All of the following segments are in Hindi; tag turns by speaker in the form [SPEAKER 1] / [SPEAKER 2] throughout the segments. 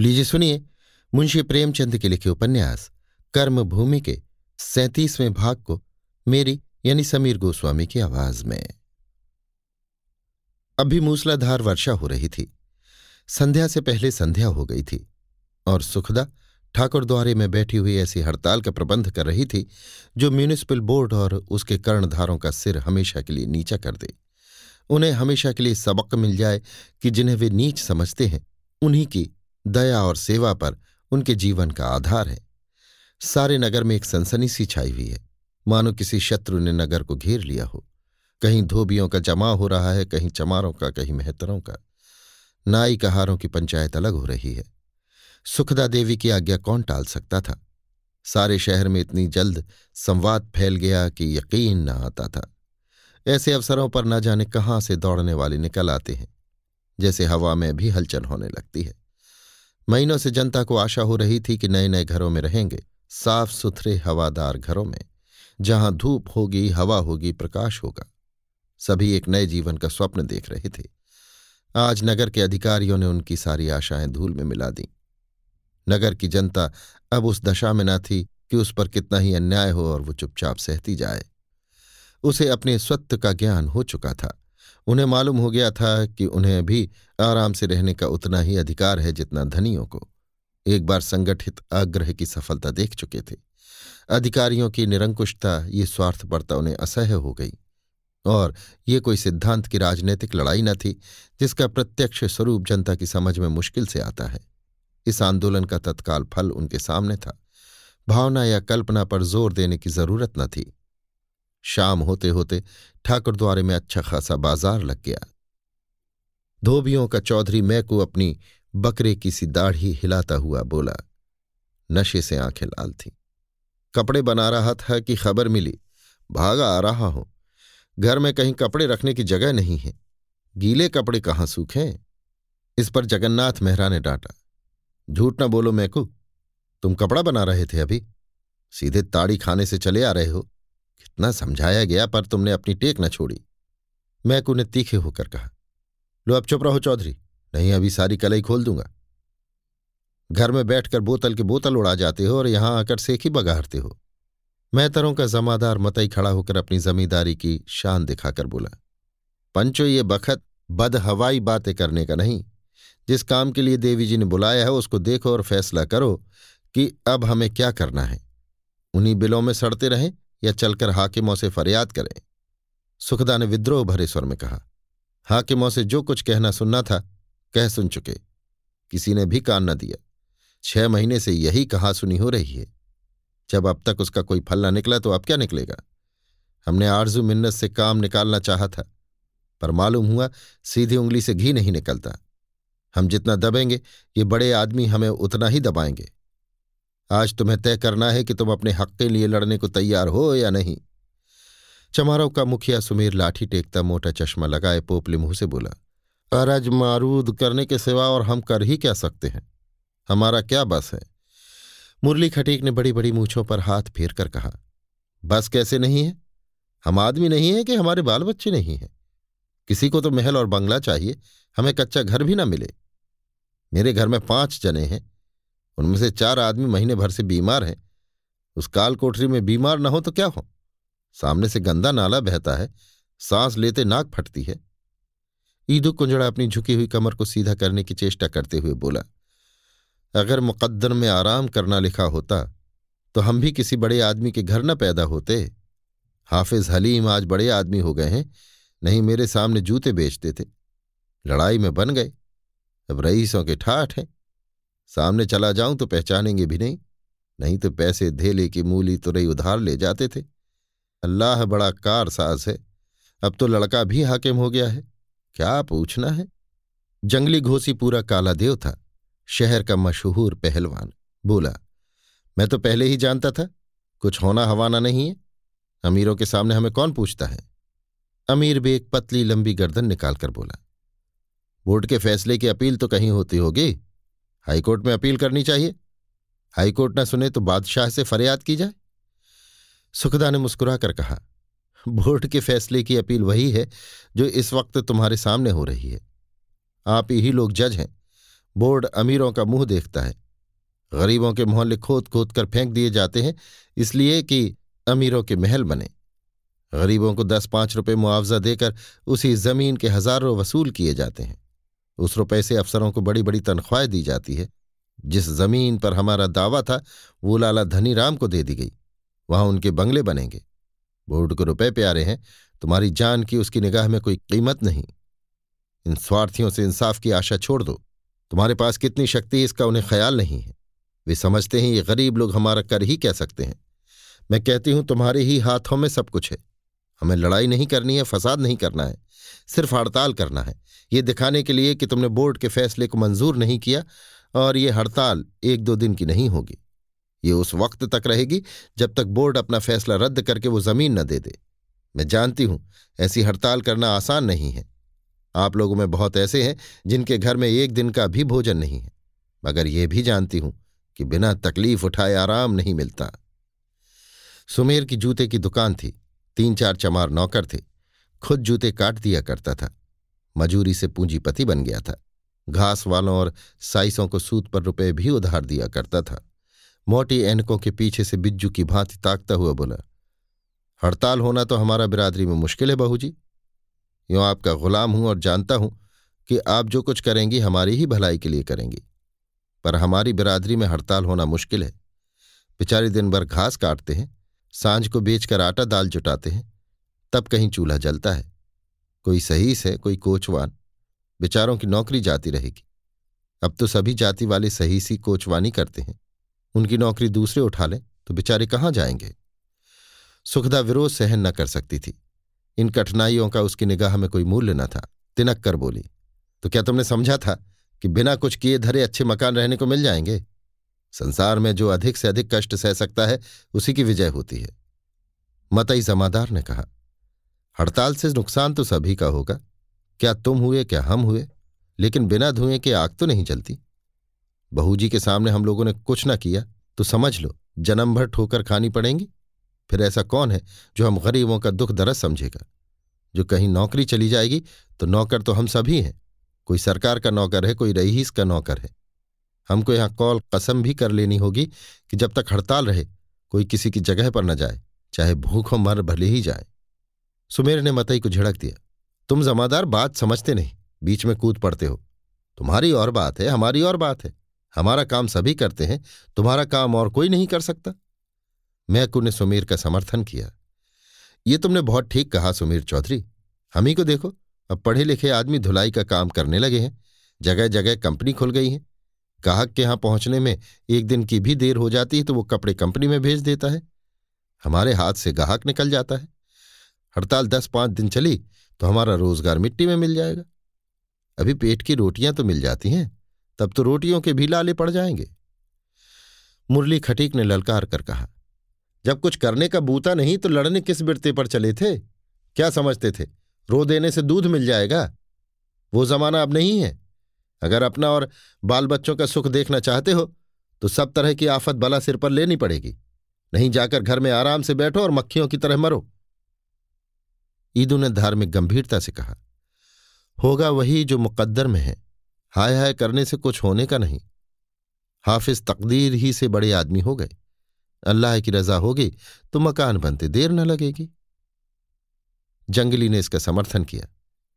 [SPEAKER 1] लीजिए सुनिए मुंशी प्रेमचंद के लिखे उपन्यास, कर्मभूमि के सैतीसवें भाग को मेरी यानी समीर गोस्वामी की आवाज़ में। अभी मूसलाधार वर्षा हो रही थी। संध्या से पहले संध्या हो गई थी और सुखदा ठाकुर द्वारे में बैठी हुई ऐसी हड़ताल का प्रबंध कर रही थी जो म्यूनिसिपल बोर्ड और उसके कर्णधारों का सिर हमेशा के लिए नीचा कर दे। उन्हें हमेशा के लिए सबक मिल जाए कि जिन्हें वे नीच समझते हैं, उन्हीं की दया और सेवा पर उनके जीवन का आधार है। सारे नगर में एक सनसनी सी छाई हुई है। मानो किसी शत्रु ने नगर को घेर लिया हो। कहीं धोबियों का जमा हो रहा है, कहीं चमारों का, कहीं मेहतरों का। नाई कहारों की पंचायत अलग हो रही है। सुखदा देवी की आज्ञा कौन टाल सकता था? सारे शहर में इतनी जल्द संवाद फैल गया कि यकीन न आता था। ऐसे अवसरों पर न जाने कहाँ से दौड़ने वाले निकल आते हैं। जैसे हवा में भी हलचल होने लगती है। महीनों से जनता को आशा हो रही थी कि नए नए घरों में रहेंगे साफ़ सुथरे हवादार घरों में, जहाँ धूप होगी, हवा होगी, प्रकाश होगा। सभी एक नए जीवन का स्वप्न देख रहे थे। आज नगर के अधिकारियों ने उनकी सारी आशाएँ धूल में मिला दी। नगर की जनता अब उस दशा में न थी कि उस पर कितना ही अन्याय हो और वो चुपचाप सहती जाए। उसे अपने स्वत्व का ज्ञान हो चुका था। उन्हें मालूम हो गया था कि उन्हें भी आराम से रहने का उतना ही अधिकार है जितना धनियों को। एक बार संगठित आग्रह की सफलता देख चुके थे। अधिकारियों की निरंकुशता, ये स्वार्थपरता उन्हें असह्य हो गई। और ये कोई सिद्धांत की राजनीतिक लड़ाई न थी, जिसका प्रत्यक्ष स्वरूप जनता की समझ में मुश्किल से आता है। इस आंदोलन का तत्काल फल उनके सामने था। भावना या कल्पना पर ज़ोर देने की ज़रूरत न थी। शाम होते होते ठाकुर द्वारे में अच्छा खासा बाज़ार लग गया। धोबियों का चौधरी मैकू अपनी बकरे की सी दाढ़ी हिलाता हुआ बोला, नशे से आँखें लाल थीं। कपड़े बना रहा था कि खबर मिली, भागा आ रहा हूँ। घर में कहीं कपड़े रखने की जगह नहीं है। गीले कपड़े कहाँ सूखें इस पर जगन्नाथ मेहरा ने डांटा, झूठ ना बोलो मैकू, तुम कपड़ा बना रहे थे अभी, सीधे ताड़ी खाने से चले आ रहे हो। कितना समझाया गया पर तुमने अपनी टेक न छोड़ी। मैकू ने तीखे होकर कहा, लो, अब चुप रहो चौधरी, नहीं अभी सारी कलई खोल दूँगा। घर में बैठकर बोतल के बोतल उड़ा जाते हो और यहाँ आकर सेखी बगाड़ते हो। मैतरों का जमादार मतई खड़ा होकर अपनी जमींदारी की शान दिखाकर बोला, पंचो, ये बखत बद हवाई बातें करने का नहीं। जिस काम के लिए देवी जी ने बुलाया है, उसको देखो और फैसला करो कि अब हमें क्या करना है। उन्हीं बिलों में सड़ते रहें या चलकर हाकिमों से फरियाद करें। सुखदा ने विद्रोह भरे स्वर में कहा, हाकिमों से जो कुछ कहना सुनना था, कह सुन चुके। किसी ने भी कान न दिया। छह महीने से यही कहा सुनी हो रही है। जब अब तक उसका कोई फल न निकला तो अब क्या निकलेगा? हमने आरज़ू मिन्नत से काम निकालना चाहा था, पर मालूम हुआ सीधी उंगली से घी नहीं निकलता। हम जितना दबेंगे, ये बड़े आदमी हमें उतना ही दबाएँगे। आज तुम्हें तय करना है कि तुम अपने हक के लिए लड़ने को तैयार हो या नहीं। चमारों का मुखिया सुमीर लाठी टेकता मोटा चश्मा लगाए पोपले मुँह से बोला, अरज मारूद करने के सिवा और हम कर ही क्या सकते हैं? हमारा क्या बस है? मुरली खटीक ने बड़ी बड़ी मूछों पर हाथ फेर कर कहा, बस कैसे नहीं है? हम आदमी नहीं है कि हमारे बाल बच्चे नहीं हैं। किसी को तो महल और बंगला चाहिए, हमें कच्चा घर भी ना मिले। मेरे घर में पाँच जने हैं उनमें से चार आदमी महीने भर से बीमार हैं। उस काल कोठरी में बीमार ना हो तो क्या हो? सामने से गंदा नाला बहता है, सांस लेते नाक फटती है। ईदु कुंजड़ा अपनी झुकी हुई कमर को सीधा करने की चेष्टा करते हुए बोला, अगर मुकद्दर में आराम करना लिखा होता तो हम भी किसी बड़े आदमी के घर न पैदा होते। हाफिज हलीम आज बड़े आदमी हो गए हैं, नहीं मेरे सामने जूते बेचते थे। लड़ाई में बन गए। अब रईसों के ठाठ हैं। सामने चला जाऊँ तो पहचानेंगे भी नहीं। नहीं तो पैसे धेले की मूली तो तुरई उधार ले जाते थे। अल्लाह बड़ा कार साज है। अब तो लड़का भी हाकिम हो गया है। क्या पूछना है? जंगली घोसी पूरा काला देव था। शहर का मशहूर पहलवान। बोला, मैं तो पहले ही जानता था। कुछ होना हवाना नहीं है। अमीरों के सामने हमें कौन पूछता है? अमीर बेग पतली लंबी गर्दन निकालकर बोला, बोर्ड के फैसले की अपील तो कहीं होती होगी। हाईकोर्ट में अपील करनी चाहिए। हाईकोर्ट ना सुने तो बादशाह से फरियाद की जाए। सुखदा ने मुस्कुराकर कहा, बोर्ड के फैसले की अपील वही है जो इस वक्त तुम्हारे सामने हो रही है। आप ही लोग जज हैं। बोर्ड अमीरों का मुँह देखता है। गरीबों के मोहल्ले खोद खोद कर फेंक दिए जाते हैं, इसलिए कि अमीरों के महल बने। गरीबों को दस पाँच रुपए मुआवजा देकर उसी ज़मीन के हज़ारों वसूल किए जाते हैं। उस रुपए से अफसरों को बड़ी बड़ी तनख्वाहें दी जाती है। जिस ज़मीन पर हमारा दावा था, वो लाला धनी राम को दे दी गई। वहाँ उनके बंगले बनेंगे। बोर्ड को रुपए प्यारे हैं, तुम्हारी जान की उसकी निगाह में कोई कीमत नहीं। इन स्वार्थियों से इंसाफ की आशा छोड़ दो। तुम्हारे पास कितनी शक्ति इसका उन्हें ख्याल नहीं है। वे समझते हैं, ये गरीब लोग हमारा कर ही कह सकते हैं। मैं कहती हूँ, तुम्हारे ही हाथों में सब कुछ है। हमें लड़ाई नहीं करनी है, फसाद नहीं करना है, सिर्फ़ हड़ताल करना है। ये दिखाने के लिए कि तुमने बोर्ड के फैसले को मंजूर नहीं किया और ये हड़ताल एक दो दिन की नहीं होगी। ये उस वक्त तक रहेगी जब तक बोर्ड अपना फैसला रद्द करके वो ज़मीन न दे दे। मैं जानती हूँ, ऐसी हड़ताल करना आसान नहीं है। आप लोगों में बहुत ऐसे हैं जिनके घर में एक दिन का भी भोजन नहीं है। मगर ये भी जानती हूँ कि बिना तकलीफ़ उठाए आराम नहीं मिलता। सुमेर की जूते की दुकान थी। तीन चार चमार नौकर थे। खुद जूते काट दिया करता था। मजूरी से पूंजीपति बन गया था। घास वालों और साइसों को सूत पर रुपए भी उधार दिया करता था। मोटी एनकों के पीछे से बिज्जू की भांति ताकता हुआ बोला, हड़ताल होना तो हमारा बिरादरी में मुश्किल है बहू जी यूँ आपका गुलाम हूँ और जानता हूँ कि आप जो कुछ करेंगी, हमारी ही भलाई के लिए करेंगी। पर हमारी बिरादरी में हड़ताल होना मुश्किल है। बेचारे दिन भर घास काटते हैं साँझ को बेचकर आटा दाल जुटाते हैं। तब कहीं चूल्हा जलता है। कोई सहीस है, कोई कोचवान। बेचारों की नौकरी जाती रहेगी। अब तो सभी जाति वाले सही सी कोचवानी करते हैं। उनकी नौकरी दूसरे उठा लें तो बेचारे कहाँ जाएँगे? सुखदा विरोध सहन न कर सकती थी। इन कठिनाइयों का उसकी निगाह में कोई मूल्य न था। तिनक कर बोली तो क्या तुमने समझा था कि बिना कुछ किए धरे अच्छे मकान रहने को मिल जाएँगे? संसार में जो अधिक से अधिक कष्ट सह सकता है, उसी की विजय होती है। मतई जमादार ने कहा, हड़ताल से नुकसान तो सभी का होगा। क्या तुम हुए, क्या हम हुए? लेकिन बिना धुएँ के आग तो नहीं जलती। बहू जी के सामने हम लोगों ने कुछ ना किया तो समझ लो, जन्म भर ठोकर खानी पड़ेंगी। फिर ऐसा कौन है जो हम गरीबों का दुख दरस समझेगा? जो कहीं नौकरी चली जाएगी तो नौकर तो हम सभी हैं। कोई सरकार का नौकर है, कोई रईस का नौकर है। हमको यहाँ कौल कसम भी कर लेनी होगी कि जब तक हड़ताल रहे, कोई किसी की जगह पर न जाए, चाहे भूखों मर भले ही जाए। सुमेर ने मतई को झड़क दिया। तुम जमादार बात समझते नहीं, बीच में कूद पड़ते हो। तुम्हारी और बात है, हमारी और बात है। हमारा काम सभी करते हैं, तुम्हारा काम और कोई नहीं कर सकता। मैकू ने सुमीर का समर्थन किया। ये तुमने बहुत ठीक कहा सुमीर चौधरी। हम ही को देखो, अब पढ़े लिखे आदमी धुलाई का काम करने लगे हैं। जगह जगह कंपनी खुल गई है। ग्राहक के यहाँ पहुँचने में एक दिन की भी देर हो जाती है तो वो कपड़े कंपनी में भेज देता है। हमारे हाथ से गाहक निकल जाता है। हड़ताल दस पाँच दिन चली तो हमारा रोज़गार मिट्टी में मिल जाएगा। अभी पेट की रोटियाँ तो मिल जाती हैं, तब तो रोटियों के भी लाले पड़ जाएँगे। मुरली खटीक ने ललकार कर कहा, जब कुछ करने का बूता नहीं तो लड़ने किस बिरते पर चले थे? क्या समझते थे? रो देने से दूध मिल जाएगा? वो जमाना अब नहीं है। अगर अपना और बाल बच्चों का सुख देखना चाहते हो तो सब तरह की आफत बला सिर पर लेनी पड़ेगी। नहीं जाकर घर में आराम से बैठो और मक्खियों की तरह मरो। ईदू ने धार्मिक गंभीरता से कहा, होगा वही जो मुकद्दर में है। हाय हाय करने से कुछ होने का नहीं। हाफिज तकदीर ही से बड़े आदमी हो गए। अल्लाह की रजा होगी तो मकान बनते देर न लगेगी। जंगली ने इसका समर्थन किया,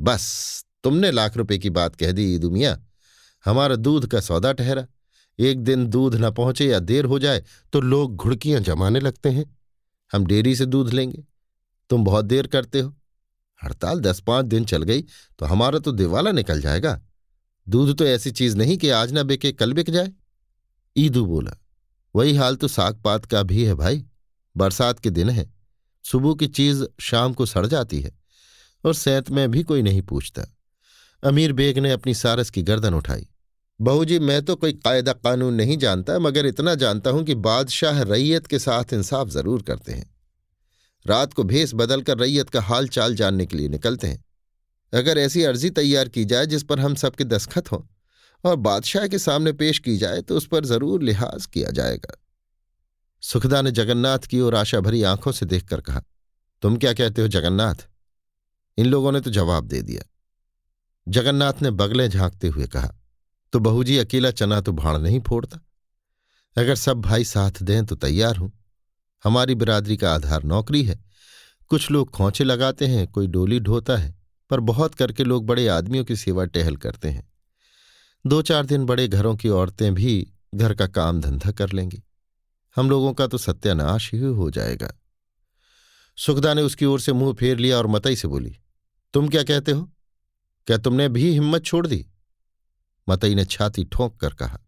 [SPEAKER 1] बस, तुमने लाख रुपए की बात कह दी ईदू मियाँ। हमारा दूध का सौदा ठहरा। एक दिन दूध न पहुँचे या देर हो जाए तो लोग घुड़कियाँ जमाने लगते हैं। हम डेयरी से दूध लेंगे। तुम बहुत देर करते हो। हड़ताल दस पाँच दिन चल गई तो हमारा तो दिवाला निकल जाएगा। दूध तो ऐसी चीज़ नहीं कि आज ना बिके, कल बिक जाए। ईदू बोला, वही हाल तो साग पात का भी है भाई। बरसात के दिन है। सुबह की चीज़ शाम को सड़ जाती है, और सैत में भी कोई नहीं पूछता। अमीर बेग ने अपनी सारस की गर्दन उठाई। बहू जी, मैं तो कोई कायदा कानून नहीं जानता, मगर इतना जानता हूँ कि बादशाह रैयत के साथ इंसाफ ज़रूर करते हैं। रात को भेस बदलकर रैयत का हाल चाल जानने के लिए निकलते हैं। अगर ऐसी अर्जी तैयार की जाए जिस पर हम सबके दस्खत हों और बादशाह के सामने पेश की जाए तो उस पर ज़रूर लिहाज किया जाएगा। सुखदा ने जगन्नाथ की ओर आशा भरी आँखों से देखकर कहा, तुम क्या कहते हो जगन्नाथ? इन लोगों ने तो जवाब दे दिया। जगन्नाथ ने बगले झांकते हुए कहा तो बहूजी, अकेला चना तो भाड़ नहीं फोड़ता। अगर सब भाई साथ दें तो तैयार हूँ। हमारी बिरादरी का आधार नौकरी है। कुछ लोग खोचे लगाते हैं, कोई डोली ढोता है, पर बहुत करके लोग बड़े आदमियों की सेवा टहल करते हैं। दो चार दिन बड़े घरों की औरतें भी घर का काम धंधा कर लेंगी। हम लोगों का तो सत्यानाश ही हो जाएगा। सुखदा ने उसकी ओर से मुँह फेर लिया और मतई से बोली, तुम क्या कहते हो? क्या तुमने भी हिम्मत छोड़ दी? मतई ने छाती ठोंक कर कहा,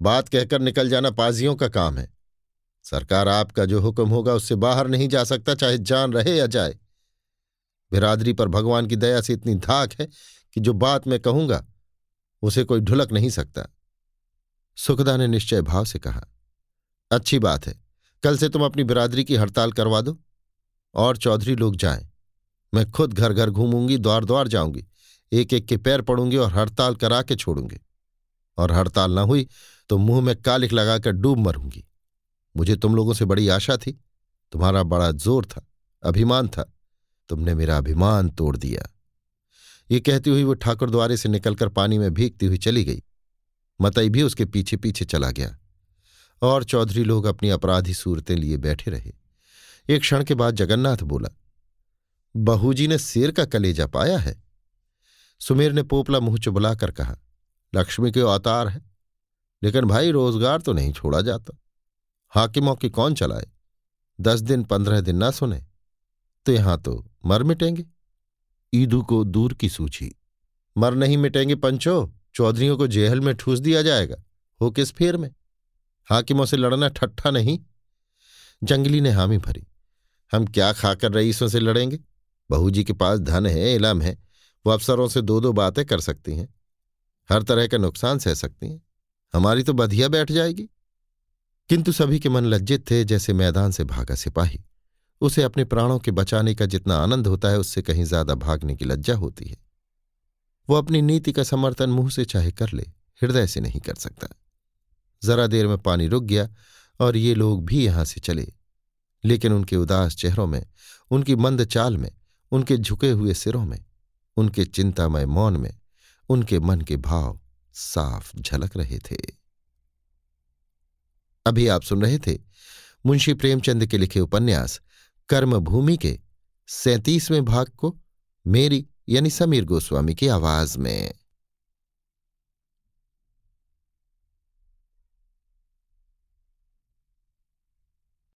[SPEAKER 1] बात कहकर निकल जाना पाजियों का काम है। सरकार आपका जो हुक्म होगा उससे बाहर नहीं जा सकता, चाहे जान रहे या जाए। बिरादरी पर भगवान की दया से इतनी धाक है कि जो बात मैं कहूँगा, उसे कोई ढुलक नहीं सकता। सुखदा ने निश्चय भाव से कहा, अच्छी बात है, कल से तुम अपनी बिरादरी की हड़ताल करवा दो, और चौधरी लोग जाएँ। मैं खुद घर घर घूमूँगी द्वार द्वार जाऊँगी एक एक के पैर पड़ूँगी और हड़ताल करा के छोड़ूँगी। और हड़ताल ना हुई तो मुँह में कालिक लगाकर डूब मरूँगी। मुझे तुम लोगों से बड़ी आशा थी। तुम्हारा बड़ा ज़ोर था, अभिमान था। तुमने मेरा अभिमान तोड़ दिया। ये कहती हुई वो ठाकुर द्वारे से निकलकर पानी में भीगती हुई चली गई। मतई भी उसके पीछे पीछे चला गया। और चौधरी लोग अपनी अपराधी सूरतें लिए बैठे रहे। एक क्षण के बाद जगन्नाथ बोला, बहूजी ने शेर का कलेजा पाया है? सुमेर ने पोपला मुँह चुबलाकर कहा, लक्ष्मी के अवतार है, लेकिन भाई रोज़गार तो नहीं छोड़ा जाता। हाकिमों की कौन चलाए? दस दिन, पंद्रह दिन ना सुने तो यहाँ तो मर मिटेंगे। ईदू को दूर की सूची, मर नहीं मिटेंगे पंचो, चौधरियों को जेहल में ठूस दिया जाएगा, हो किस फेर में? हाकिमों से लड़ना ठट्ठा नहीं। जंगली ने हामी भरी, हम क्या खाकर रईसों से लड़ेंगे? बहू जी के पास धन है, इलम है वो अफसरों से दो दो बातें कर सकती हैं। हर तरह का नुकसान सह सकती हैं। हमारी तो बधिया बैठ जाएगी। किंतु सभी के मन लज्जित थे जैसे मैदान से भागा सिपाही। उसे अपने प्राणों के बचाने का जितना आनंद होता है, उससे कहीं ज़्यादा भागने की लज्जा होती है। वो अपनी नीति का समर्थन मुँह से चाहे कर ले, हृदय से नहीं कर सकता। जरा देर में पानी रुक गया और ये लोग भी यहाँ से चले। लेकिन उनके उदास चेहरों में, उनकी मंद चाल में, उनके झुके हुए सिरों में उनके चिंतामय मौन में उनके मन के भाव साफ़ झलक रहे थे। अभी आप सुन रहे थे मुंशी प्रेमचंद के लिखे उपन्यास, कर्मभूमि के सैतीसवें भाग को मेरी यानी समीर गोस्वामी की आवाज़ में।